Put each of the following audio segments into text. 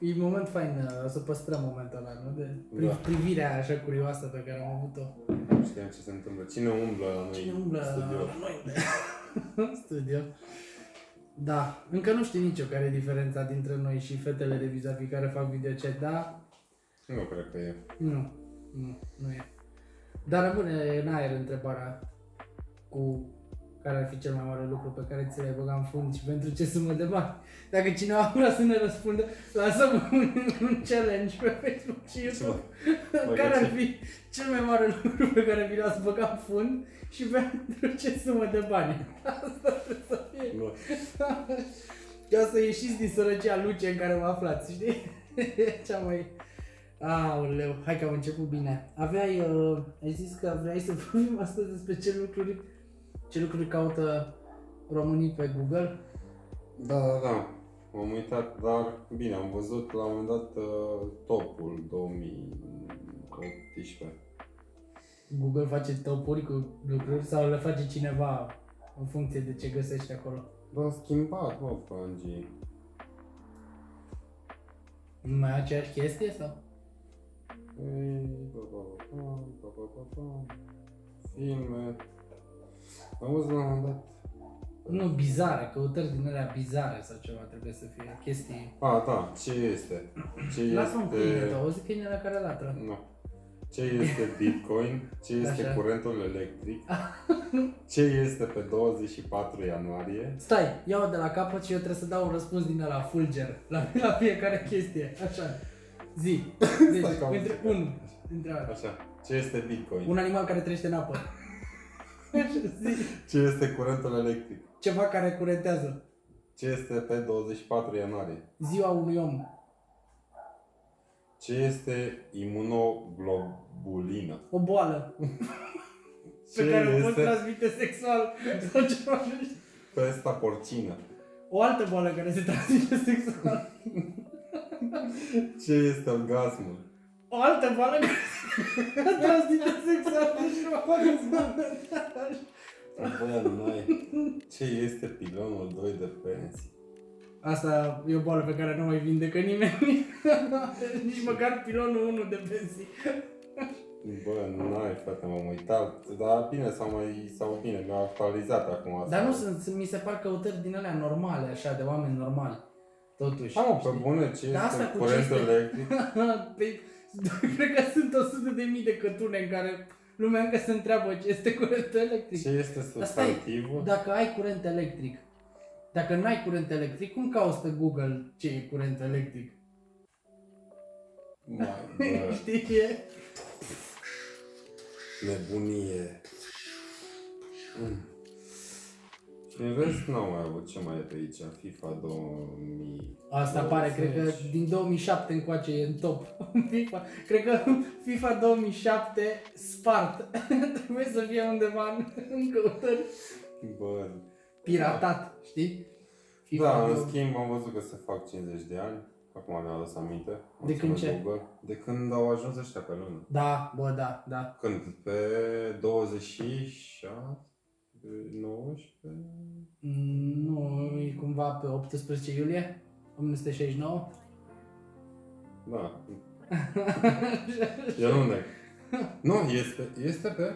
E un moment fain uh, să păstrăm momentul ăla, nu? De pri- Da. privirea aia așa curioasă pe care am avut-o. Nu știam ce se întâmplă. Cine umblă la noi Cine umblă în studio? la noi în studio? Da, încă nu știu nicio care e diferența dintre noi și fetele de vis care fac videochat, da? Nu cred că e. Nu, nu, nu e. Dar rămâne în aer întrebarea cu care ar fi cel mai mare lucru pe care ți l-ai băgat în fund și pentru ce sumă de bani. Dacă cineva vrea să ne răspundă, lasăm un, un challenge pe Facebook și YouTube. Bă, care ar ce- fi cel mai mare lucru pe care vi l-ați băgat în fund și pentru ce sumă de bani. Asta trebuie să fie. Nu. Ca să ieșiți din sărăcia luce în care vă aflați, știi? Cea mai... Aoleu, hai că am început bine. Aveai, uh, ai zis că vrei să vorbim astăzi despre ce lucruri, ce lucruri caută românii pe Google? Da, da, da. M-am uitat, dar bine, am văzut la un moment dat uh, topul 2018. Google face topuri cu lucruri sau le face cineva în funcție de ce găsești acolo? Dar am schimbat, mă, fangii. Nu mai e aceeași chestie sau? Ei, ba, ba, ba, ba, ba, ba, ba. Filme. Am văzut la un moment dat. Nu, bizare, căutări din alea bizare sau ceva trebuie să fie chestii. A, da, ce este? Ce Lasă un câine este... tău, auzi câinele care latră. Nu. Ce este Bitcoin? Ce este Așa. curentul electric? Ce este pe 24 ianuarie? Stai, iau de la capăt și eu trebuie să dau un răspuns din la fulger, la, la fiecare chestie, așa. Zi. Deci, Stai că am între înțeles. un, între alea. Așa. Ce este Bitcoin? Un animal care trăiește în apă. Așa, zi. Ce este curentul electric? Ceva care curentează. Ce este pe 24 ianuarie? Ziua unui om. Ce este imunoglobulină? O boală Ce pe care o poți este transmite sexual sau ceva. pesta porcină? O altă boală care se transmite sexual. Ce este orgasmul? O altă boală care se transmite sexual. Bă, n-ai. Ce este pilonul 2 de pensii? Asta e o boală pe care nu mai vindecă nimeni. Nici măcar pilonul 1 de pensii. Bă, n-ai, frate, m-am uitat. Dar bine, s-au mai, sau bine, mi-au actualizat acum asta. Dar nu sunt, sunt- mi se par căutări din alea normale, așa, de oameni normali. Totuși. Da, mă, pe știi? bune, ce Dar asta este cu curentul ce este? electric? Păi, cred că sunt 100 de mii de cătune în care lumea încă se întreabă ce este curentul electric. Ce este substantivul? Dacă ai curent electric, dacă nu ai curent electric, cum cauți pe Google ce e curent electric? Mai, bă, Știi? E... nebunie. Mm. Și în rest n-am mai avut ce mai e pe aici, FIFA 2000. Asta pare, cred că din 2007 încoace e în top FIFA. Cred că FIFA 2007 spart. Trebuie să fie undeva în, în căutări. Bă, Piratat, știi? da, în 2000. schimb am văzut că se fac 50 de ani. Acum mi-am adus aminte. Am De să când mă ce? Google. De când au ajuns ăștia pe lună. Da, bă, da, da. Când? Pe 26? 19? Mm, Nu, e cumva pe 18 iulie 1969. Da. Eu nu neg. Nu, este, este pe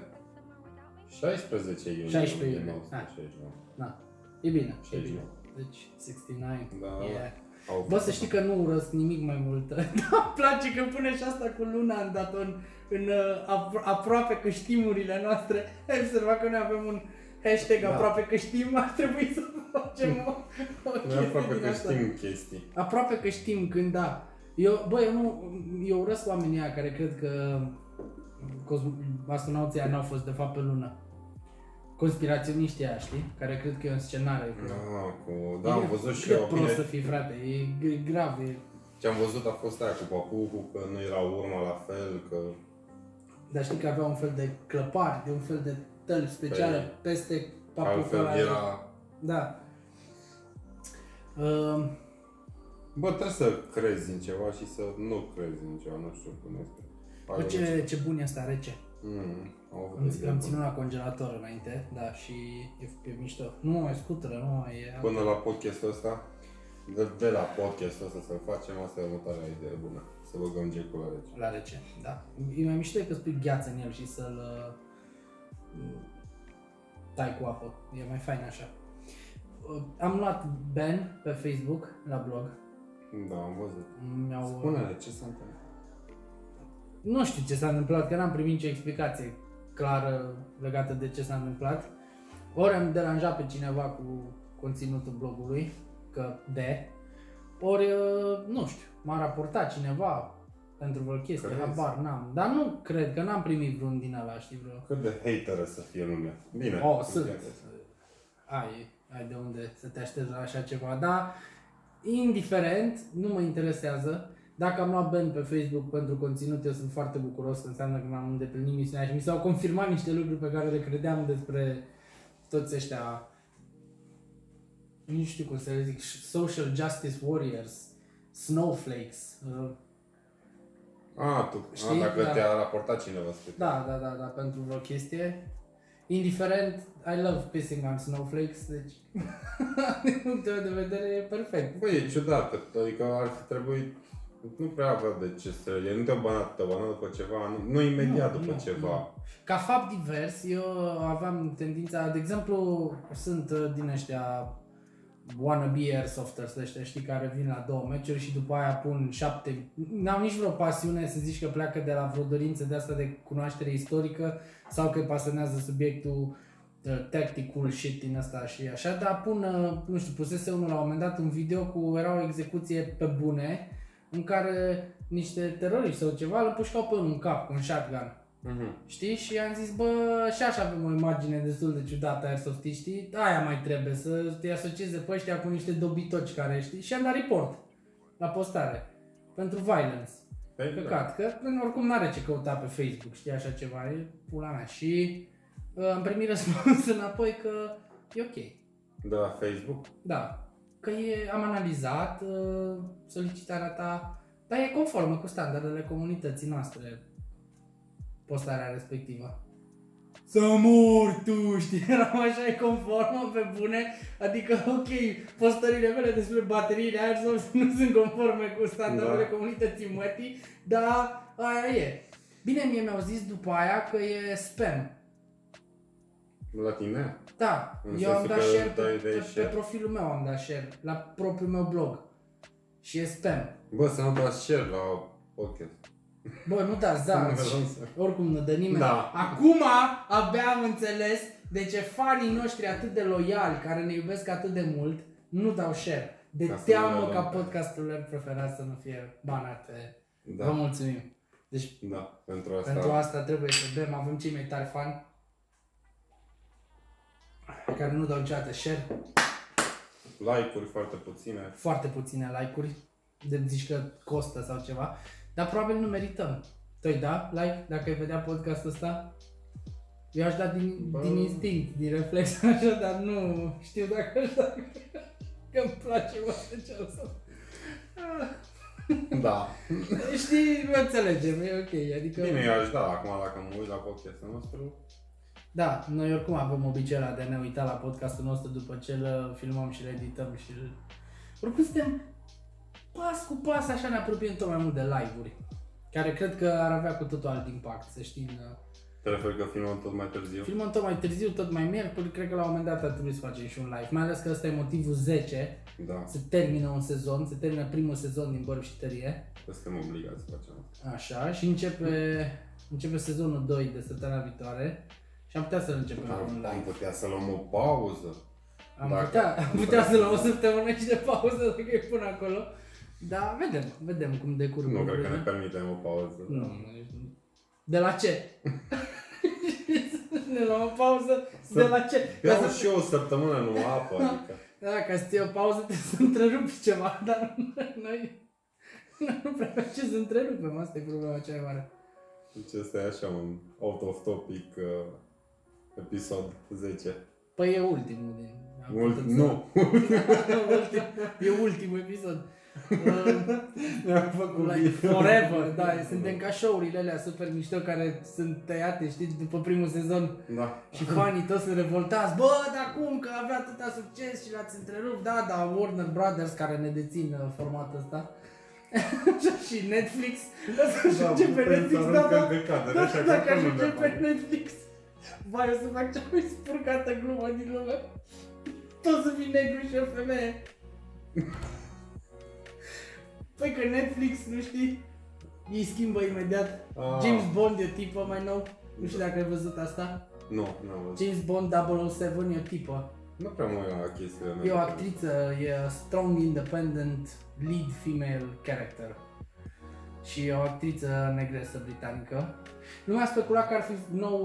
16 iunie. 16 iulie. 1969. Da, e bine, e 69. bine. Deci, 69. Da. Yeah. Au Bă, să știi că nu urăsc nimic mai mult. Dar îmi place că pune și asta cu luna în dat în, în uh, apro- aproape că știmurile noastre. Ai observat că noi avem un hashtag Da. aproape că știm, ar trebui să facem o, o Noi chestie aproape din că asta. știm chestii. Aproape că știm când da. Eu, bă, eu nu, eu urăsc oamenii aia care cred că cosm- astronauții aia n-au fost de fapt pe lună. Conspiraționiștii aia, știi? Care cred că e un scenariu. Da, cu, da, am văzut și Cât eu. prost Bine, să fii, frate, e g- grav, e... ce am văzut a fost aia cu papucul, că nu era urma la fel, că... Dar știi că avea un fel de clăpari, de un fel de tălpi speciale Păi, peste Altfel papucul ăla. era... Da. Uh, Bă, trebuie să crezi în ceva și să nu crezi în ceva, nu știu cum este. bă, Pare ce, ce bun e asta rece. Mm, am avut Am, idee l-am bună. ținut la congelator înainte, da, și e, e mișto. Nu mai scutură, nu mai e... Până la podcastul ăsta, De, de la podcastul ăsta să-l facem, asta e următoarea idee bună. Să băgăm jack la rece. La rece, da. E mai mișto că spui gheață în el și să-l uh, tai cu apă. E mai fain așa. Uh, Am luat ban pe Facebook, la blog. Da, am văzut. Mi-au, Spune-ne ce s-a întâmplat. Nu știu ce s-a întâmplat, că n-am primit nicio explicație clară legată de ce s-a întâmplat. Ori am deranjat pe cineva cu conținutul blogului, că de, ori, uh, nu știu, m-a raportat cineva pentru vreo chestie, Crezi? habar n-am. Dar nu cred că n-am primit vreun din ăla, știi, vreo... Cât de hateră să fie lumea. Bine. Oh, sunt. Bine. Ai, ai de unde să te aștepți la așa ceva, dar indiferent, nu mă interesează. Dacă am luat ban pe Facebook pentru conținut, eu sunt foarte bucuros, că înseamnă că mi-am îndeplinit misiunea și mi s-au confirmat niște lucruri pe care le credeam despre toți ăștia, nu știu cum să le zic, social justice warriors, snowflakes, uh, A, tu, Știi? a, dacă Da. te-a raportat cineva spre Da, da, da, da, pentru vreo chestie. Indiferent, I love pissing on snowflakes, deci din punctul meu de vedere e perfect. Băi, e ciudat, că- adică ar fi trebuit nu prea avea de ce să... El nu te-a banat, te-a banat după ceva, nu, nu imediat Nu, după nu, ceva. Ca fapt divers, eu aveam tendința, de exemplu, sunt uh, din ăștia wannabe airsofters ăștia, știi, care vin la două meciuri și după aia pun șapte, n-au nici vreo pasiune să zici că pleacă de la vreo dorință de asta de cunoaștere istorică sau că îi pasionează subiectul uh, tactical shit din asta și așa, dar pun, uh, nu știu, pusese unul la un moment dat un video cu, era o execuție pe bune în care niște teroriști sau ceva îl pușcau pe unul în cap cu un shotgun. Mhm. Știi? Și am zis, bă, și așa avem o imagine destul de ciudată a airsoftisttii, aia mai trebuie, să te asocieze pe ăștia cu niște dobitoci care, știi? Și am dat report la postare pentru violence. Păi, da. Păcat, că oricum n-are ce căuta pe Facebook, știi, așa ceva, e pula mea. Și uh, am primit răspuns înapoi că e ok. De la Facebook? Da, că e, am analizat uh, solicitarea ta, dar e conformă cu standardele comunității noastre, postarea respectivă. Să mor tu, știi, eram așa e conformă pe bune, adică ok, postările mele despre bateriile Airsoft nu sunt conforme cu standardele Da. comunității mătii, dar aia e. Bine, mie mi-au zis după aia că e spam. La tine? Da, În eu am sensul dat că share pe, dai- pe, dai pe share. profilul meu, am dat share, la propriul meu blog. Și e spam. Bă, să nu dați share la podcast. Bă, nu dați, da, Nu și- dăm să- oricum nu dă nimeni. Da. Acum abia am înțeles de ce fanii noștri atât de loiali, care ne iubesc atât de mult, nu dau share. De Ca să nu teamă le ca luăm pe- podcastul lor preferat să nu fie banat pe... Da. Vă mulțumim. Deci Da, pentru asta. pentru asta trebuie să bem, avem cei mai tari fani care nu dau niciodată share. Like-uri foarte puține. foarte puține like-uri, de zici că costă sau ceva, dar probabil nu merităm. Tu ai da like dacă ai vedea podcastul ăsta? Eu aș da din, Bă. din instinct, din reflex, așa, dar nu știu dacă aș da. Că îmi place foarte ce o să... Ah, Da. Știi, mă înțelegem, e ok, adică... Bine, eu aș da acum dacă mă uit la podcastul nostru. Da, noi oricum avem obiceiul ăla de a ne uita la podcastul nostru după ce îl filmăm și îl edităm și îl... Oricum suntem pas cu pas așa ne apropiem tot mai mult de live-uri. Care cred că ar avea cu totul alt impact, să știi. în- Te referi că filmăm tot mai târziu? Filmăm tot mai târziu, tot mai miercuri, cred că la un moment dat ar trebui să facem și un live. Mai ales că ăsta e motivul 10, Da, se termină un sezon, se termină primul sezon din Bărb și Tărie. că suntem obligați să facem asta. Așa, și începe, începe sezonul 2 de săptămâna viitoare. Și am putea să începem un Am, live. am putea să luăm o pauză. Am Dacă- putea, am putea să luăm o săptămână și de pauză dacă e până acolo. Dar vedem, vedem cum decurg Nu cred că lucrurile. ne permitem o pauză. Nu, nu. De la ce? ne luăm o pauză de la ce? Ca Iau să, și eu o săptămână nu apă, adică. da, ca să ții o pauză trebuie să întrerupi ceva, dar noi, noi nu prea avem ce să întrerupem, asta e problema cea mai mare. Deci ăsta e așa un out of topic uh, episod 10. Păi e ultimul din... am Mult, putut să- nu, Ultim, e ultimul episod. Uh, Mi-am făcut like video. forever, da, suntem ca show-urile alea super mișto care sunt tăiate, știi, după primul sezon Da. și fanii toți sunt revoltați, bă, dar cum, că avea atâta succes și l-ați întrerupt, da, da, Warner Brothers care ne dețin uh, formatul ăsta. și Netflix, ăsta și pe Netflix, da, da, cadere, da, așa că dacă acolo ajunge le pe fac. Netflix, vai, o să fac cea mai spurcată glumă din lume. Tot să fii negru și o femeie. Păi că Netflix, nu știi, ei schimbă imediat. Ah. James Bond e o tipă mai nou. Nu știu dacă ai văzut asta. Deci- Nu, nu am văzut. James Bond 007 e o tipă. Nu prea mă uit la chestiile E o mele. actriță, e a strong, independent, lead female character. Și e o actriță negresă britanică. Lumea specula că ar fi nou,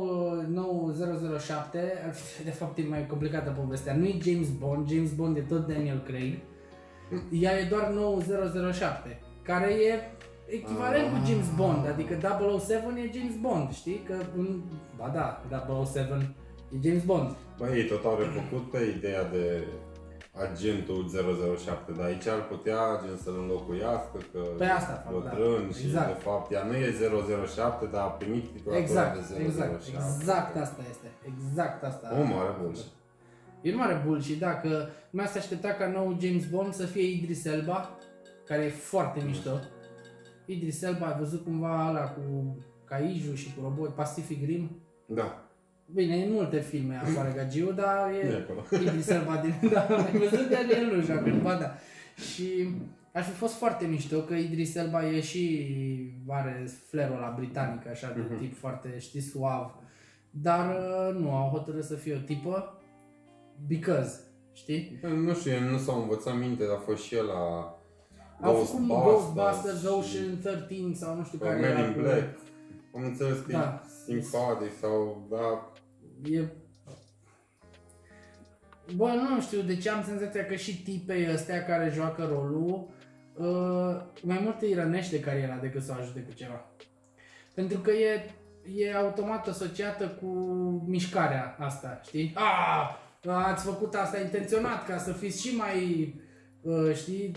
nou 007, ar fi, de fapt e mai complicată povestea. Nu e James Bond, James Bond e tot Daniel Craig. Ea e doar nou 007, care e echivalent cu James Bond, adică 007 e James Bond, știi? Că, în, ba da, 007 e James Bond. Bă, ei tot au refăcut pe ideea de agentul 007, dar aici ar putea gen să-l înlocuiască că Pe asta fac, bătrân da. și Exact. de fapt ea nu e 007, dar a primit titulatura Exact, de 007. exact, exact asta este, exact asta. O mare bullshit. E un mare bullshit, da, că lumea se aștepta ca nou James Bond să fie Idris Elba, care e foarte mișto. Idris Elba, ai văzut cumva ăla cu Kaiju și cu robot, Pacific Rim? Da, Bine, în multe filme apare Gagiu, dar e e acolo. Idris Elba din... Da, ai văzut de el nu joacă, ba da. Și ar fi fost foarte mișto că Idris Elba e și are flerul ăla britanic, așa, de Mhm. tip foarte, știi, suav. Dar uh, nu, au hotărât să fie o tipă because, știi? Bă, Nu știu, nu s-au învățat minte, a fost și el la Au făcut Ghostbusters, și Ocean 13 sau nu știu care Men era in cu- Black. Am înțeles că Da. e simpatic sau, da, E... Bă, nu știu de ce am senzația că și tipei ăstea care joacă rolul uh, mai mult îi rănește cariera decât să o ajute cu ceva. Pentru că e, e automat asociată cu mișcarea asta, știi? A, ați făcut asta intenționat ca să fiți și mai, uh, știi,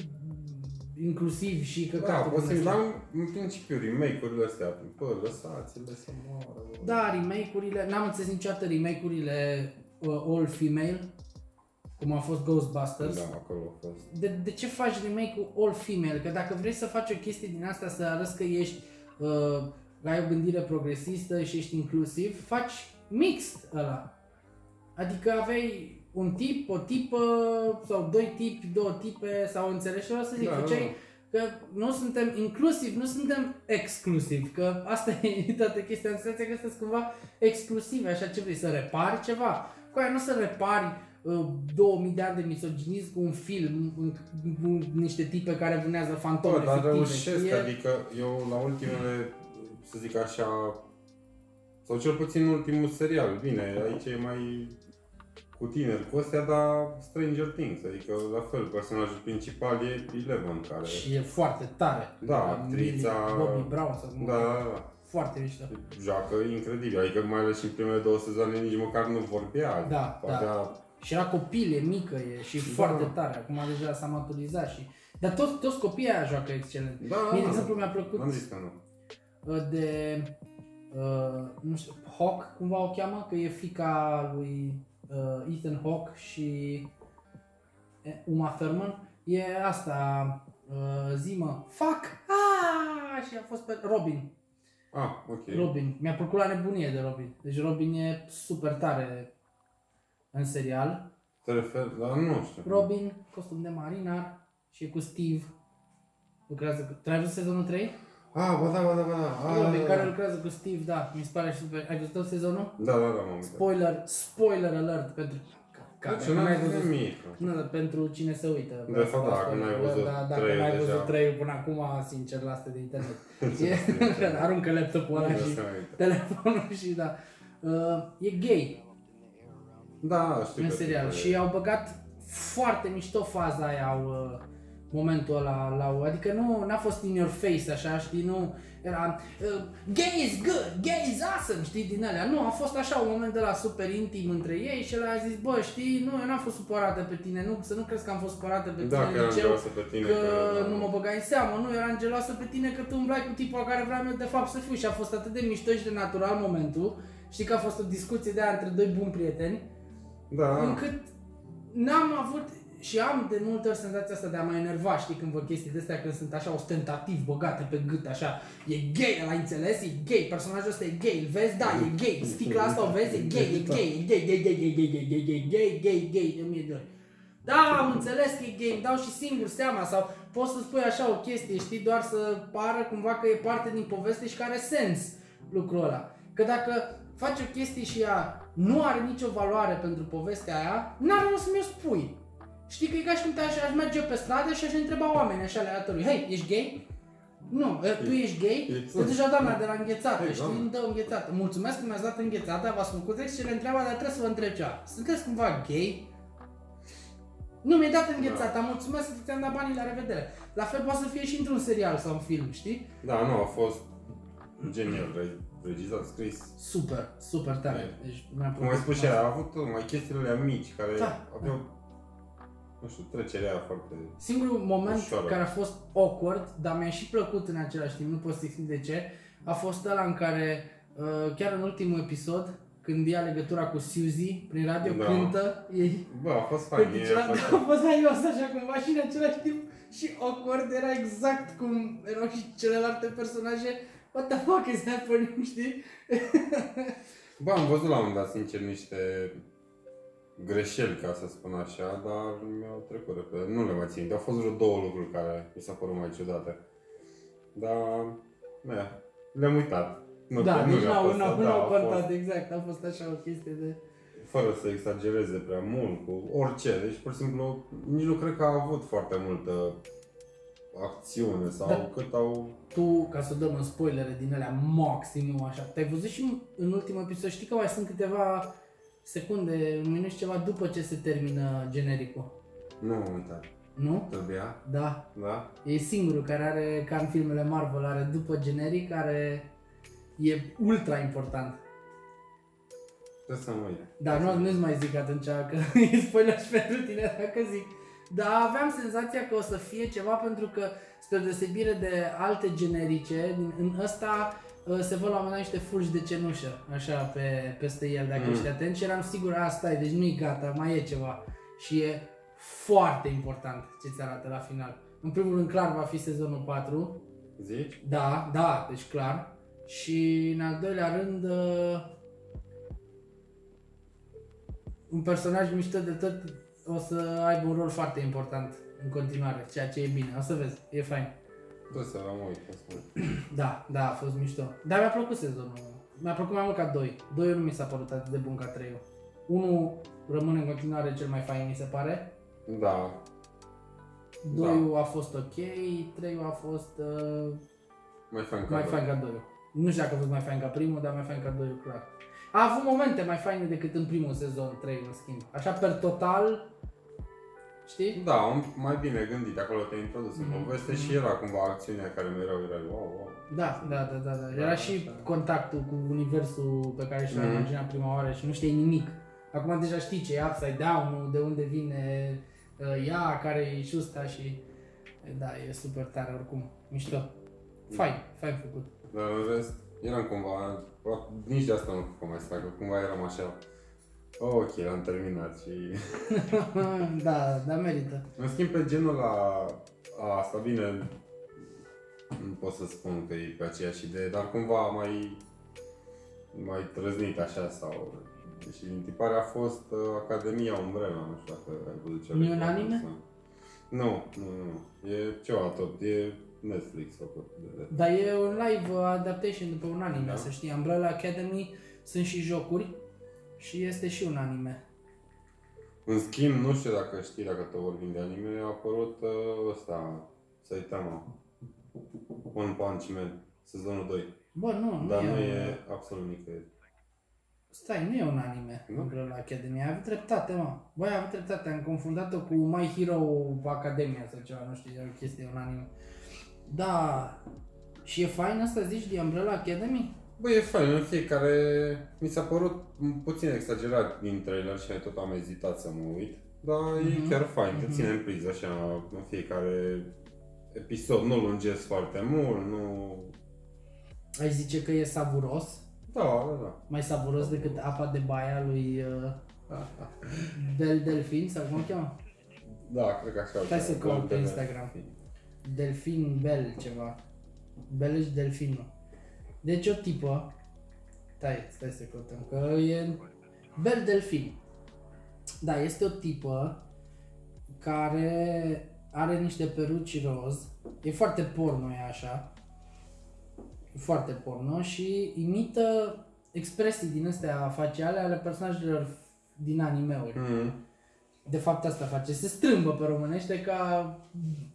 inclusiv și că da, poți să dar în principiu remake-urile astea, bă, lăsați-le să moară. bă. Da, remake-urile, n-am înțeles niciodată remake-urile uh, all female, cum a fost Ghostbusters. Da, acolo a fost. De, de ce faci remake-ul all female? Că dacă vrei să faci o chestie din asta să arăți că ești, uh, ai o gândire progresistă și ești inclusiv, faci mixed ăla. Adică aveai un tip, o tipă sau doi tipi, două tipe sau înțelegi ce vreau să zic? Da, Făceai că nu suntem inclusiv, nu suntem exclusiv, că asta e toată chestia, în senzația că sunteți cumva exclusive, așa ce vrei, să repari ceva. Cu aia nu să repari uh, 2000 de ani de misoginism cu un film, un, cu niște tipe care vânează fantome Bă, dar fictive. reușesc, E- adică eu la ultimele, să zic așa, sau cel puțin ultimul serial, bine, aici e mai cu tineri cu astea, dar Stranger Things, adică la fel, personajul principal e Eleven, care... Și e foarte tare. Da, actrița- Bobby Brown sau cum Da, da, da. Foarte mișto. Joacă incredibil, adică mai ales și în primele două sezoane nici măcar nu vorbea. Da, avea... Și era copil, e mică, e și Da. foarte tare. Acum deja s-a maturizat și... Dar toți, toți copiii aia joacă excelent. Da, Mie, de da, exemplu, mi-a plăcut Am zis că nu. uh, de... Uh, nu știu, Hawk, cumva o cheamă, că e fica lui uh, Ethan Hawke și eh, Uma Thurman. E asta, uh, zimă, fuck! Ah! Și a fost pe Robin. Ah, ok. Robin. Mi-a plăcut la nebunie de Robin. Deci Robin e super tare în serial. Te referi, dar nu știu. Robin, costum de marinar și e cu Steve. Lucrează cu... Tu ai văzut sezonul 3? Ah, ba da, ba da, ba da. Ah, Robin da, care da. lucrează cu Steve, da, mi se pare super. Ai văzut tot sezonul? Da, da, da, m-am uitat. Spoiler, spoiler alert pentru... Ca, Deci dacă n-am n-ai văzut văzut... nimic. Nu, dar pentru cine se uită. De fapt, da, Spoiler dacă n-ai alert, văzut da, dacă trei n-ai deja. văzut 3 până acum, sincer, lasă de internet. e, aruncă laptopul ăla Da, și se uită. telefonul și da. Uh, e gay Da, știu în că serial se- și au băgat foarte mișto faza aia, au, uh, momentul ăla, la, adică nu n-a fost in your face așa, știi, nu era uh, gay is good, gay is awesome, știi, din alea. Nu, a fost așa un moment de la super intim între ei și el a zis, bă, știi, nu, eu n-am fost supărată pe tine, nu, să nu crezi că am fost supărată pe tine Da, că în eram liceu, geloasă pe tine. că da. nu mă băgai în seamă, nu, eram geloasă pe tine că tu umblai cu tipul la care vreau eu de fapt să fiu și a fost atât de mișto și de natural momentul, știi că a fost o discuție de aia între doi buni prieteni, Da, încât n-am avut și am de multe ori senzația asta de a mă enerva, știi, când văd chestii de astea, când sunt așa ostentativ băgate pe gât, așa, e gay, l-ai înțeles? E gay, personajul ăsta e gay, îl vezi? Da, e gay, sticla asta o vezi? E gay, e gay, e gay, gay, gay, gay, gay, gay, gay, gay, gay, gay, gay, de mie de ori. Da, am înțeles că e gay, îmi dau și singur seama sau poți să spui așa o chestie, știi, doar să pară cumva că e parte din poveste și că are sens lucrul ăla. Că dacă faci o chestie și ea nu are nicio valoare pentru povestea aia, n-are rost să mi-o spui. Știi că e ca și cum te aș, aș merge pe stradă și aș întreba oameni așa aleatoriu, hei, ești gay? Nu, e, tu ești gay? Exact. Exact. deja doamna de la înghețată, Exact. știi, îmi dă înghețată. Mulțumesc că mi-ați dat înghețată, v-ați făcut text și le întreabă, dar trebuie să vă întreb ceva. Sunteți cumva gay? Nu, mi-ai dat înghețată, Da. mulțumesc că ți-am dat banii, la revedere. La fel poate să fie și într-un serial sau un film, știi? da, nu, a fost genial, re- regizat, scris. Super, super tare. E. Deci mi-a Cum ai spus și a avut mai chestiile alea mici care Da. aveau, nu știu, trecerea aia foarte... Singurul moment Ușoară. care a fost awkward, dar mi-a și plăcut în același timp, nu pot să explic de ce, a fost ăla în care, uh, chiar în ultimul episod, când ia legătura cu Suzy prin radio, Da. cântă, ei Bă, a fost fain, Păi, e celălalt foarte... a fost aios așa cumva și în același timp și awkward era exact cum erau și celelalte personaje. What the fuck is happening, știi? Bă, am văzut la un moment dat, sincer, niște greșeli, ca să spun așa, dar mi-au trecut repede. Nu le mai țin. Au fost vreo două lucruri care mi s-au părut mai ciudate. Dar, ne, le-am uitat. Nu, da, nu nici le-a n-au, păstrat, n-au, da, n-au a fost- contat exact, a fost așa o chestie de... fără să exagereze prea mult cu orice. Deci, pur și simplu, nici nu cred că a avut foarte multă acțiune sau Da. cât au... Tu, ca să dăm în spoilere din alea maximum așa, te-ai văzut și în ultimul episod, știi că mai sunt câteva secunde, un minut și ceva după ce se termină genericul, Nu am uitat. nu? Trebuia? Da, Da? E singurul care are, ca în filmele Marvel, are după generic, care e ultra important. Trebuie să mă uit. Dar nu, nu-ți mai zic atunci că e spoiler și pentru tine dacă zic. Dar aveam senzația că o să fie ceva pentru că, spre deosebire de alte generice, din- în ăsta uh, se văd la un moment dat niște fulgi de cenușă, așa, pe, peste el, dacă Mm. ești atent. Și eram sigur, asta e, deci nu-i gata, mai e ceva. Și e foarte important ce ți arată la final. În primul rând, clar, va fi sezonul 4, Zici? da, da, deci clar. Și în al doilea rând, uh, un personaj mișto de tot o să aibă un rol foarte important în continuare, ceea ce e bine. O să vezi, e fain. Trebuie să mă uit. trebuie să mă uit. Da, da, a fost mișto. Dar mi-a plăcut sezonul. Mi-a plăcut mai mult ca 2. 2 nu mi s-a părut atât de bun ca 3 1 rămâne în continuare cel mai fain, mi se pare. Da. 2 a fost ok, 3 a fost uh, Mai fain ca mai doi. fain ca 2 Nu știu dacă a fost mai fain ca primul, dar mai fain ca 2 clar. A avut momente mai faine decât în primul sezon 3, în schimb. Așa, per total, știi? Da, un- mai bine gândit, acolo te-ai introdus în Mhm. poveste și era cumva acțiunea care mi erau, era wow, wow. Da, da, da, da, da. Da, Era și așa. contactul cu universul pe care și l-ai Mhm. imaginat prima oară și nu știai nimic. Acum deja știi ce e Upside Down, de unde vine uh, ea, care e șusta și... Da, e super tare oricum. Mișto. Fain, fain făcut. Dar în rest, eram cumva, nici de asta nu cred că mai stau, că cumva eram așa, oh, ok, am terminat și... da, da, merită. În schimb, pe genul la a, asta, bine, nu pot să spun că e pe aceeași idee, dar cumva mai, mai trăznit așa sau... Și din tipare a fost uh, Academia Umbrella, nu știu dacă ai văzut ce Nu e un anime? Nu, nu, nu. E ceva tot, e Netflix făcut de... Dar e un live adaptation după un anime, Da. să știi. Umbrella Academy sunt și jocuri și este și un anime. În schimb, nu știu dacă știi, dacă tot vorbim de anime, a apărut uh, ăsta, Saitama. One Punch Man, sezonul 2. Bă, nu, nu Dar e, nu e absolut nicăieri. Stai, nu e un anime, Nu? Umbrella Academy. Ai avut dreptate, mă. Băi, ai avut dreptate. Am confundat-o cu My Hero Academia sau ceva, nu știu, e o chestie, un anime. Da. Și e fain asta, zici, de Umbrella Academy? Băi, e fain, în fiecare... Mi s-a părut puțin exagerat din trailer și tot am ezitat să mă uit. Dar Mhm. e chiar fain, te Mhm. ține în priză așa în fiecare episod. Nu lungesc foarte mult, nu... Ai zice că e savuros? Da, da, da. Mai savuros decât apa de baia lui uh, Bel Delfin sau cum o cheamă? Da, cred că așa. Stai să caut pe Golden- Instagram. Delfin Bel ceva. Bel și Delfinul. Deci o tipă. Stai, stai să căutăm, că e Bel Delfin. Da, este o tipă care are niște peruci roz. E foarte porno, e așa. E foarte porno și imită expresii din astea faciale ale personajelor din animeuri. Mm. De fapt asta face, se strâmbă pe românește ca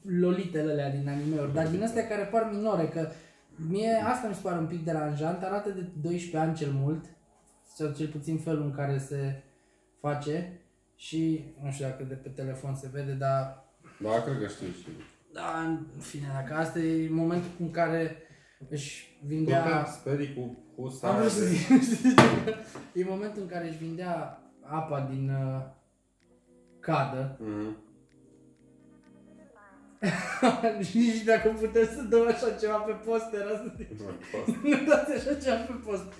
lolitele alea din anime-uri, dar din astea care par minore, că mie asta mi se pare un pic deranjant, arată de 12 ani cel mult, sau cel puțin felul în care se face și nu știu dacă de pe telefon se vede, dar Da, cred că știu și. da, în fine, dacă asta e momentul în care își Tu vindea... te sperii cu, cu Am sare. vrut să de- zic, nu știu de ce. E momentul în care își vindea apa din uh, cadă Mhm. Nici dacă putem să dăm așa ceva pe poster, asta nu dați așa ceva pe post.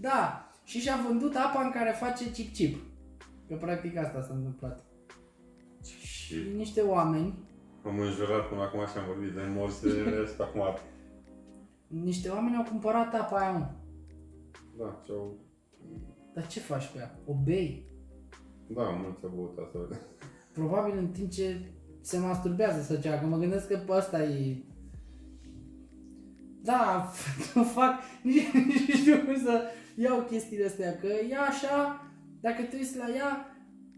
Da, și și-a vândut apa în care face chip-chip. Că practic asta s-a întâmplat. Și Și niște oameni, am înjurat până acum și am vorbit de morțile și acum... niște oameni au cumpărat apa aia, mă. Da, ce-au... Dar ce faci cu ea? O bei? Da, mulți au băut asta. Probabil în timp ce se masturbează sau ceva, că mă gândesc că pe ăsta e... Da, nu fac, nici, nici nu știu cum să iau chestiile astea, că e așa, dacă te uiți la ea,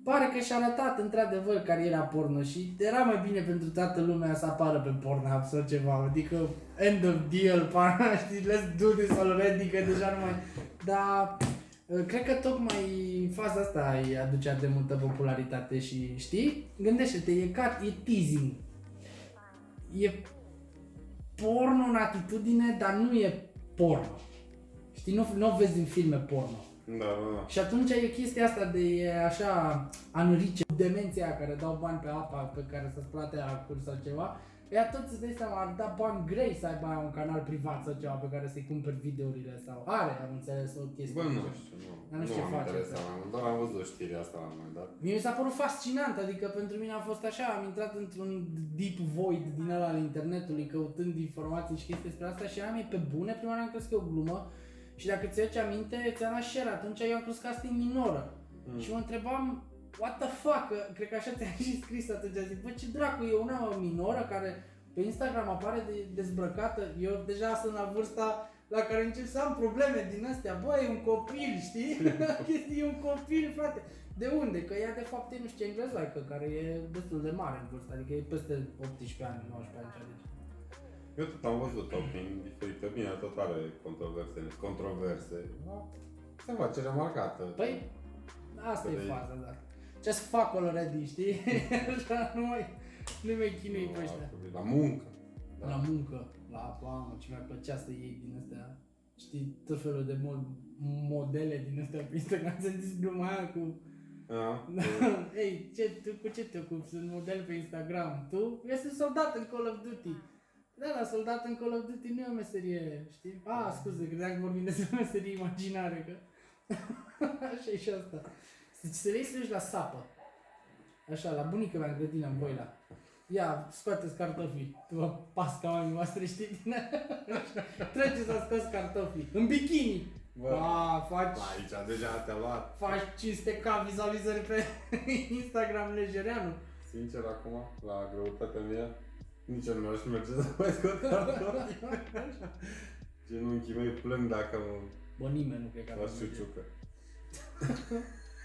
pare că și-a arătat într-adevăr cariera porno și era mai bine pentru toată lumea să apară pe Pornhub sau ceva, adică end of deal, pana, știi, let's do this already, că deja nu mai... Dar uh, cred că tocmai în faza asta îi aduce atât de multă popularitate și știi? Gândește-te, e ca, e teasing. E porno în atitudine, dar nu e porno. Știi, nu, nu o vezi în filme porno. Da, da, da. Și atunci e chestia asta de e așa anrice, demenția aia care dau bani pe apa pe care să-ți plate acul sau ceva. Ea tot îți dai seama, ar da bani grei să aibă aia un canal privat sau ceva pe care să-i cumperi videourile sau are, am înțeles, o chestie. Bă, nu știu, nu. Dar nu nu știu ce am face interesat, asta. am- doar am văzut știrea asta la un moment dat. Mie mi s-a părut fascinant, adică pentru mine a fost așa, am intrat într-un deep void din ăla al internetului căutând informații și chestii despre asta și eram e pe bune, prima oară am crezut că e o glumă și dacă ți aduce aminte, ți-am dat share, atunci eu am crezut că asta e minoră. Mm. Și mă întrebam, what the fuck, că cred că așa ți-am și scris atunci, zic, bă ce dracu, e una minoră care pe Instagram apare de, dezbrăcată, eu deja sunt la vârsta la care încep să am probleme din astea, bă, e un copil, știi? Chestii, e un copil, frate. De unde? Că ea de fapt e nu știu ce englezaică, care e destul de mare în vârstă, adică e peste 18 ani, 19 ani, ce deci. Eu tot am văzut-o prin diferite, bine, tot are controverse, controverse. Da, se face remarcată. Păi, asta Că e de- faza, da. Just fuck already, știi? Așa nu mai, nu mai chinui pe ăștia. La muncă. Da. La muncă, la mamă, ce mi-ar plăcea să iei din astea, știi, tot felul de mod- modele din astea pe Instagram, să-mi zis gluma aia cu Da. Ei, ce, tu, cu ce te ocupi? Sunt model pe Instagram. Tu? Eu sunt soldat în Call of Duty. Da, la soldat în Call of Duty nu e o meserie, știi? Ah, scuze, credeam că vorbim despre o meserie imaginare, că... Așa e și asta. Deci să le iei la sapă. Așa, la bunica mea în grădină, în Boila. Ia, scoateți cartofii. Tu vă pasca mamii voastre, știi? Din Treceți să scoți cartofii. În bikini. Bă, A, faci aici deja te-a luat. faci 500k vizualizări pe Instagram lejereanu. Sincer, acum, la greutatea mea, nici eu nu mi-aș merge să mai scot cartofi. Genunchii mei plâng dacă mă Bă, nimeni nu cred că la avem WC. șuciucă.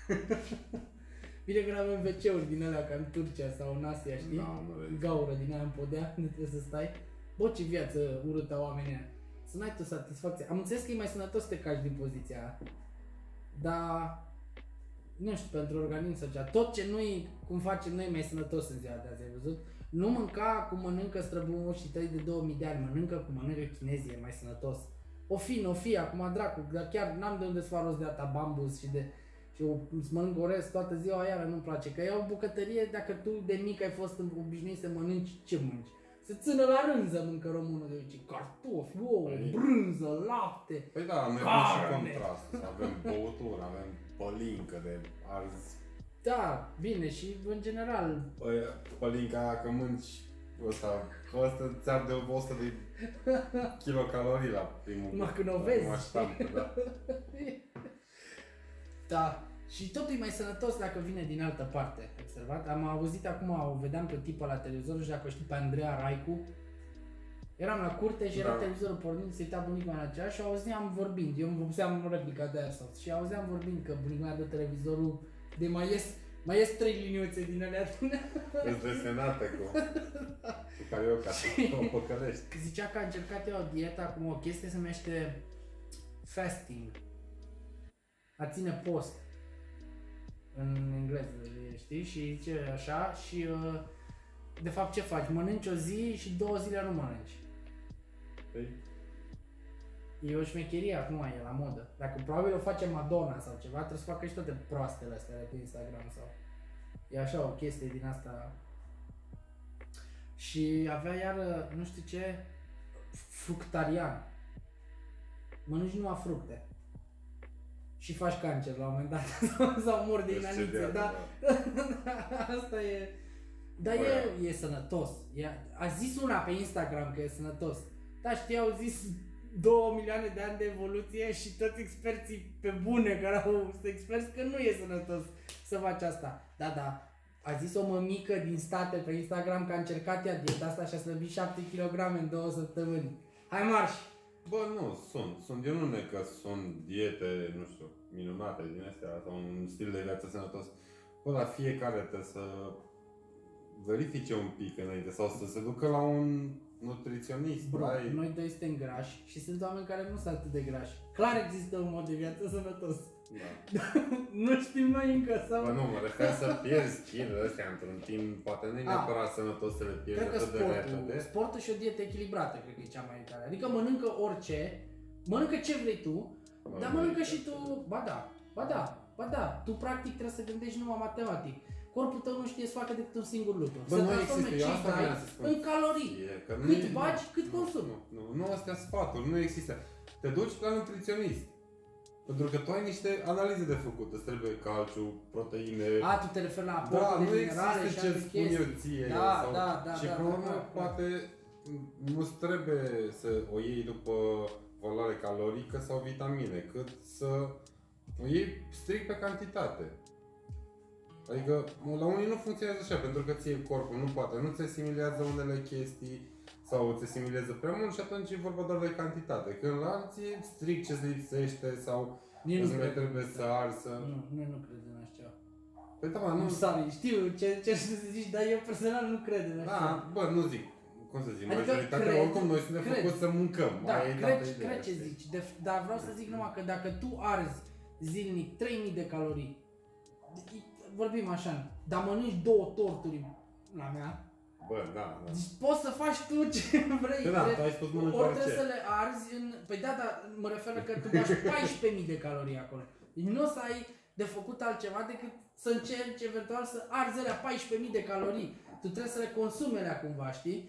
Bine că nu avem WC-uri din alea ca în Turcia sau în Asia, știi? Da, nu vezi. Gaură din aia în podea, nu trebuie să stai. Bă, ce viață urâtă a oamenii ăia. Să n-ai tu satisfacție. Am înțeles că e mai sănătos să te cași din poziția aia. dar nu știu, pentru organism sau ceva. Tot ce nu-i, cum facem noi, mai sănătos în ziua de azi, ai văzut? Nu mânca cum mănâncă străbumoșii tăi de 2000 de ani, mănâncă cum mănâncă chinezii, e mai sănătos. O fi, nu o fi, acum dracu, dar chiar n-am de unde să fac rost de ata bambus și de și o, îți mănânc orez toată ziua, iară nu-mi place. Că e o bucătărie, dacă tu de mic ai fost obișnuit să mănânci, ce mănânci? Să țină la rânză mâncă românul de aici, cartofi, ouă, Păi- brânză, lapte. Păi da, noi avem și Carne. contrast. Avem băutură, avem pălincă de arzi. Da, bine și în general, Păi, pălinca aia că mânci ăsta, ăsta ți arde 100 de kilocalorii la primul Numai când o la vezi, prima ștampă, da. da. Și totul e mai sănătos dacă vine din altă parte, ai observat? Am auzit acum, o vedeam pe o tipă la televizor, nu știu dacă o știi pe Andreea Raicu. Eram la curte și era Da. televizorul pornind, se uita bunica mea la cea și auzeam vorbind. Eu îmi vopseam replica de Airsoft și auzeam vorbind că bunica mea dă televizorul de mai ies, mai ies trei liniuțe din alea Îți desenate cu, cu carioca, o păcălești. Că zicea că a încercat ea o dietă acum, o chestie se numește fasting. A ține post. În engleză, știi? Și zice așa și uh, de fapt ce faci? Mănânci o zi și două zile nu mănânci. Păi, E o șmecherie acum, e la modă. Dacă probabil o face Madonna sau ceva, trebuie să facă și toate proastele astea de pe Instagram sau... E așa o chestie din asta. Și avea iar, nu știu ce, fructarian. Mănânci numai fructe. Și faci cancer la un moment dat sau mor de Deci inaniție, ce da? diavol, Asta e... Dar Bă. e, e sănătos. E, a zis una pe Instagram că e sănătos. Da, știi, au zis 2 milioane de ani de evoluție și toți experții pe bune care au sunt experți că nu e sănătos să faci asta. Da, da. A zis o mămică din state pe Instagram că a încercat ea dieta asta și a slăbit 7 kg în două săptămâni. Hai marș! Bă, nu, sunt. Sunt. Eu nu ne că sunt diete, nu știu, minunate din astea, sau un stil de viață sănătos. Bă, la fiecare trebuie să verifice un pic înainte sau să se ducă la un nutriționist. Bro, Ai... noi doi suntem grași și sunt oameni care nu sunt atât de grași. Clar există un mod de viață sănătos. Da. nu știm noi încă sau... Bă, nu, mă refer să pierzi kilele astea într-un timp, poate nu e Ah. neapărat sănătos să le pierzi Cred că atât de sportul, repede. sportul și o dietă echilibrată, cred că e cea mai tare. Adică mănâncă orice, mănâncă ce vrei tu, Bă, dar nu mănâncă e și tu, ba da, ba da, ba da, tu practic trebuie să gândești numai matematic. Corpul tău nu știe să facă decât un singur lucru. Bă, să nu transforme există, eu ce asta dai vreau să spun. în calorii. E, că nu Cât e- bagi, cât nu, consumi. Nu, nu, nu, astea sfaturi, nu există. Te duci la nutriționist. Pentru că tu ai niște analize de făcut. Îți trebuie calciu, proteine. A, tu te referi la da, aportul nu de minerale există și ce alte spun eu chestii. ție. Da, sau... da, da, Și da, pe da, urmă, da, da. poate nu-ți trebuie să o iei după valoare calorică sau vitamine, cât să o iei strict pe cantitate. Adică la unii nu funcționează așa, pentru că ție corpul nu poate, nu ți asimilează unele chestii sau ți asimilează prea mult și atunci e vorba doar de cantitate. Când la alții e strict ce se lipsește sau Nici nu îți mai cred. trebuie să arzi să... Nu, noi nu cred în așa ceva. Păi da, mă, Nu, nu... sorry, știu ce, ce să zici, dar eu personal nu cred în așa Da, ceva. bă, nu zic, cum să zic, Adică majoritatea, cred- oricum noi suntem cred. făcuți să mâncăm. Da, Aia e cred, toată ideea, cred ce știi? zici, de, dar vreau să zic numai că dacă tu arzi zilnic 3000 de calorii, vorbim așa, dar mănânci două torturi la mea, Bă, da, da. deci poți să faci tu ce vrei. Păi da, Trebuie- tu ai spus mănânc ori orice. trebuie să le arzi în... Păi da, dar mă refer la că tu bagi 14.000 de calorii acolo. Deci nu o să ai de făcut altceva decât să încerci eventual să arzi alea 14.000 de calorii. Tu trebuie să le consumi alea cumva, știi?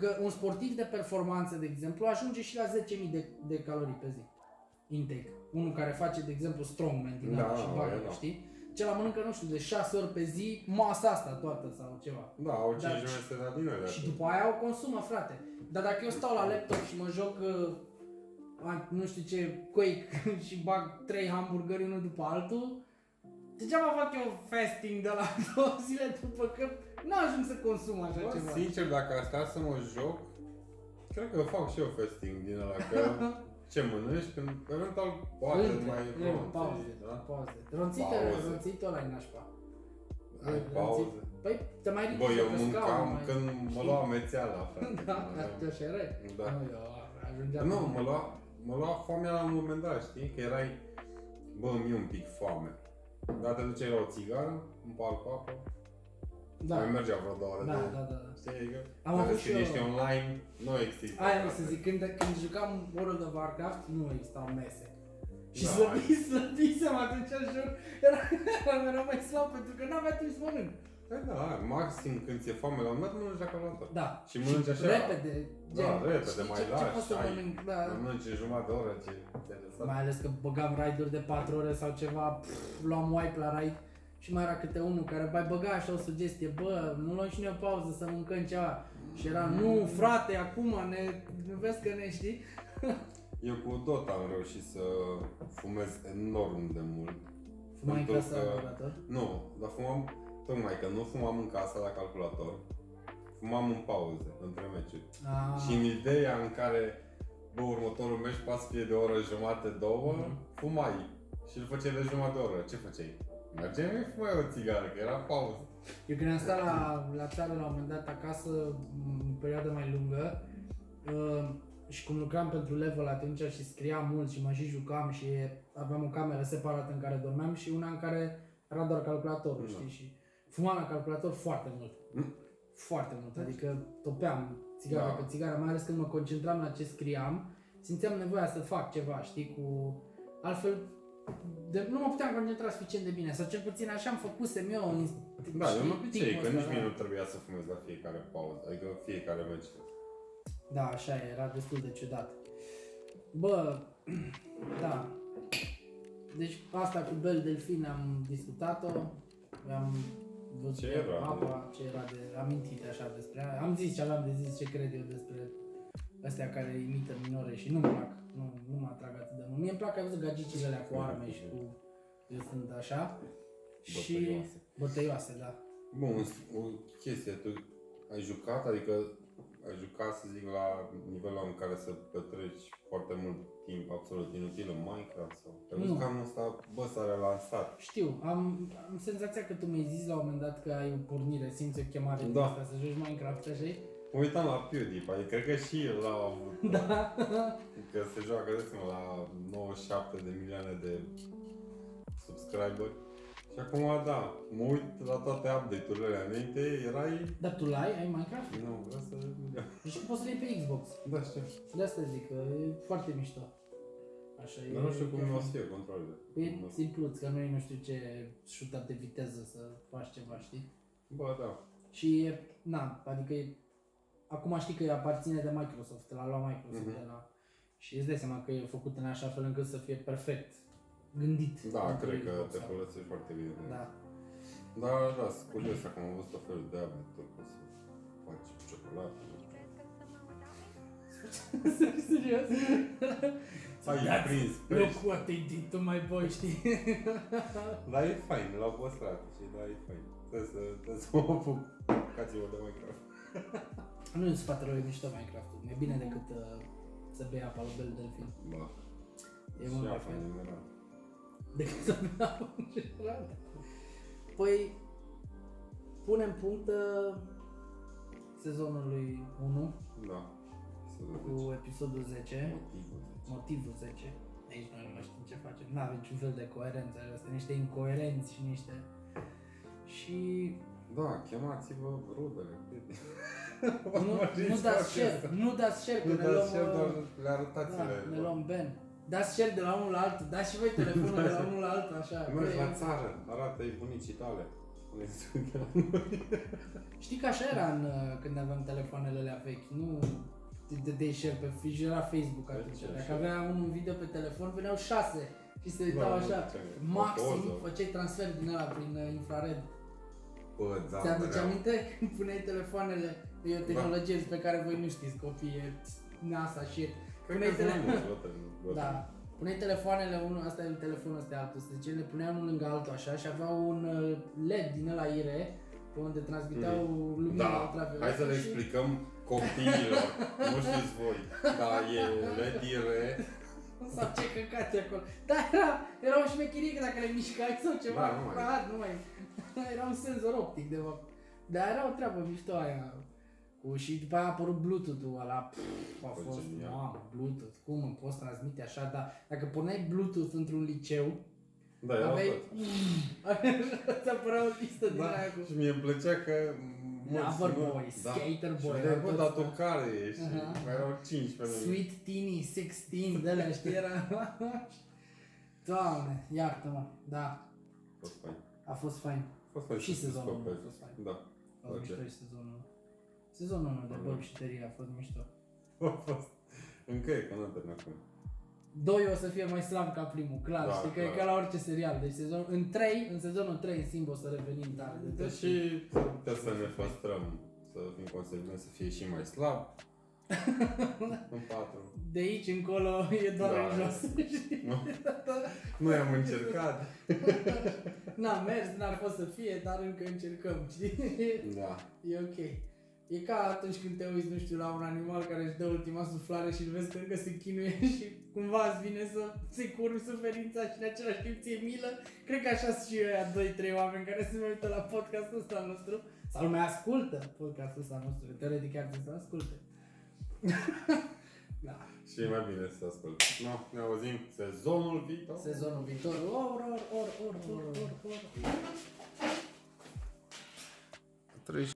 Că un sportiv de performanță, de exemplu, ajunge și la 10.000 de, de calorii pe zi. Intake. Unul care face, de exemplu, strongman din Da, da, și da, bagă, da. știi? Cel mănâncă, nu știu, de 6 ori pe zi, masa asta toată sau ceva. Da, au 5 Da, jumătate de din alea. Și după aia o consumă, frate. Dar dacă eu stau la laptop și mă joc, uh, a- nu știu ce, Quake și bag trei hamburgeri unul după altul, degeaba fac eu fasting de la două zile după că nu ajung să consum așa Bă, ceva. sincer, dacă ar sta să mă joc, cred că fac și eu fasting din ăla, că ce mănânci, când eventual poate Între, mai e, pauze, ronțăi, da? pauze. Ronțită, Pauze. ronțitul ăla e nașpa. Ai Ronțit- pauze. Păi, te mai ridici Bă, eu pe scaun, mâncam mai- când mă lua amețeala, frate. Da, dar tu așa erai? Da. Nu, eu ajungeam Nu, mă lua, mă lua foamea la un moment dat, știi? Că erai Bă, mi-e un pic foame. Dar te duceai la o țigară, un pal cu apă, Da, mai mergea vreo două ore. da, de- da, da. da. Știi, adică, Am dacă avut și eu- ești online, nu există. Aia vreau să zic, când, când jucam World of Warcraft, nu existau mese. Și Da, slăbi, slăbisem atunci, jur, era, era mai slab pentru că n-avea timp să mănânc. Da, da, maxim când ți-e foame la un moment, mănânci la calculator. Da. Și mănânci așa. Repede. Da, repede, știi mai ce, ce lași, poți să ai- mănânc, da. Mănânci în jumătate de oră ce te-ai lăsat. Mai ales că băgam raiduri de 4 ore sau ceva, pff, luam wipe la raid și mai era câte unul care mai băga așa o sugestie, bă, nu luăm și noi o pauză să mâncăm ceva. Și era, nu frate, acum ne, nu vezi că ne știi? Eu cu Dota am reușit să fumez enorm de mult. Fumai în Pentru casa că- la calculator? Nu, dar fumam, tocmai că nu fumam în casa la calculator, fumam în pauze, între meciuri. Ah, Și în ideea în care, bă, următorul meci poate să fie de o oră jumate, două, Mhm. fumai. Și îl făceai de jumătate de oră. Ce făceai? Mergeai și fumai o țigară, că era pauză. Eu când am stat la, la țară la un moment dat acasă, în perioadă mai lungă, uh, și cum lucram pentru level atunci și scriam mult și mă și jucam și aveam o cameră separată în care dormeam și una în care era doar calculatorul, Da. știi? Și fumam la calculator foarte mult. Mm. Foarte mult, adică topeam țigară Da. pe țigară, mai ales când mă concentram la ce scriam, simțeam nevoia să fac ceva, știi, cu... Altfel, de, nu mă puteam concentra suficient de bine, sau cel puțin așa am făcusem eu. în- Da, eu știi, nu obicei, tipul că ăsta, nici da. mie nu trebuia să fumez la fiecare pauză, adică fiecare meci. Da, așa e, era destul de ciudat. Bă, da. Deci asta cu Bel Delfin am discutat-o, am văzut Ce era? apa, ce era de amintit așa despre ea. Am zis ce aveam de zis, ce cred eu despre astea care imită minore și nu-mi plac, nu, nu mă atrag atât de mult. Mie îmi plac, ai văzut gagicile alea cu arme și cu... Eu sunt așa. Și Bătăioase. bătăioase, da. Bun, o chestie, tu ai jucat, adică ai jucat, să zic, la nivelul în care să petreci foarte mult timp absolut inutil în Minecraft sau... Ai văzut Nu. că anul ăsta, bă, s-a relansat. Știu, am, am senzația că tu mi-ai zis la un moment dat că ai o pornire, simți o chemare din Da. asta să joci Minecraft, așa e? Mă uitam la PewDiePie, cred că și el a avut, Da. că se joacă, de la 97 de milioane de subscriberi. Și acum, da, mă uit la toate update-urile alea înainte, erai... Dar tu l-ai? Ai Minecraft? Nu, vreau să... Deci poți să le iei pe Xbox. Da, știu. De asta zic că e foarte mișto. Așa e. Dar nu știu cum o să fie controlele. E simpluț, că nu e nu știu ce șutat de viteză să faci ceva, știi? Bă, da. Și e, na, adică e, acum știi că aparține de Microsoft, l-a luat Microsoft Mhm. de la... Și îți dai seama că e făcut în așa fel încât să fie perfect gândit. Da, pentru cred că Xbox te acum. folosești foarte bine. de- Da. Da, da, sunt curios acum am văzut tot felul de update-uri, poți să faci ciocolată. nu știu. Serios? Ai Dați prins Look pești. what they did to my boy, știi? Dar e fain, l-au păstrat și da, e fain. Trebuie să, trebuie să mă apuc. Cați-mă de Minecraft. nu în spatele lui mișto Minecraft-ul. E bine decât uh, să bei apa lui Bel Delfin. Ba. E și mult mai apa fain. mineral. Decât să bei apă în general. Păi, punem punct uh, sezonului 1 Da. Să cu episodul 10, Motivul. motivul 10. Aici noi nu mai știm ce facem, nu avem niciun fel de coerență, astea niște incoerenți și niște... Și Da, chemați-vă rudele. nu, nu dați share, nu dați share, că Nu ne dați luăm... share, uh, doar le arătați Da, ne luăm Ben. Dați share de la unul la altul, dați și voi telefonul de la unul la altul, așa. Mergi că la e- țară, arată-i bunicii tale. Spune-ți că Știi că așa era în, uh, când aveam telefoanele alea vechi, nu te dădeai share pe fi și era Facebook atunci. Deci, Dacă așa. avea unul un video pe telefon, veneau șase și se uitau Da, așa. ce- Maxim o poză. făceai transfer din ăla prin uh, infrared. Bă, da, Ți-aduce mereu. aminte când puneai telefoanele? E o tehnologie despre care voi nu știți, copii, e NASA și e. Cred Puneai că tele- sunt mulți, bă, bă, Da. Puneai telefoanele, unul, asta e telefonul ăsta e altul, să zice, le puneai unul lângă altul așa și aveau un uh, LED din ăla ire pe unde transmiteau lumina Da, ultravioletă hai să le și- explicăm copiilor, nu știți voi, da, e LED-ire, Sau ce căcați acolo. Da, era, era o șmecherie că dacă le mișcai sau ceva, Da, nu mai- da, nu mai... Era un senzor optic de fapt. Dar era o treabă mișto aia. Cu, și după aia a apărut Bluetooth-ul ăla, pff, a Bă, fost, genial. mamă, Bluetooth, cum îmi poți transmite așa, dar dacă puneai Bluetooth într-un liceu, Da, erau Aveai... toți. Ți apărea o listă din Da, aia cu... și mie îmi plăcea că mulți, Lover nu- boy, skater și boy, vedeai, erau bă, toți, dar da. tu care ești? Aha. Mai erau 5 pe lângă. Sweet Teeny 16, de alea, știi, era... Doamne, iartă-mă, da, A fost fain. a fost fain. A fost fain Și să sezonul descoperi. a fost fain. Da. A fost mișto Place. și sezonul. Sezonul 1 de Mhm. Bob și Teria a fost mișto. A fost. Încă e, că nu termin acum. Doi o să fie mai slab ca primul, clar, Da, știi că e clar. ca la orice serial. Deci sezon, în 3, în sezonul 3 în simb o să revenim tare de tot. Deși s-ar putea să ne păstrăm, să fim consecvenți, să fie și mai slab. În 4. De aici încolo e doar Da. în jos. știi? Nu. Noi am încercat. N-a mers, n-ar fost să fie, dar încă încercăm, știi? Da. E ok. E ca atunci când te uiți, nu știu, la un animal care își dă ultima suflare și îl vezi că încă se chinuie și cumva îți vine să se curbi suferința și în același timp ție milă. Cred că așa sunt și ăia 2-3 oameni care se mai uită la podcastul ăsta al nostru sau mai ascultă podcastul ăsta al nostru. Teoretic chiar trebuie să asculte. da. Și e mai bine să ascult. No, ne auzim sezonul viitor. Sezonul viitor. Or, or, or, or, or, or, or. Treci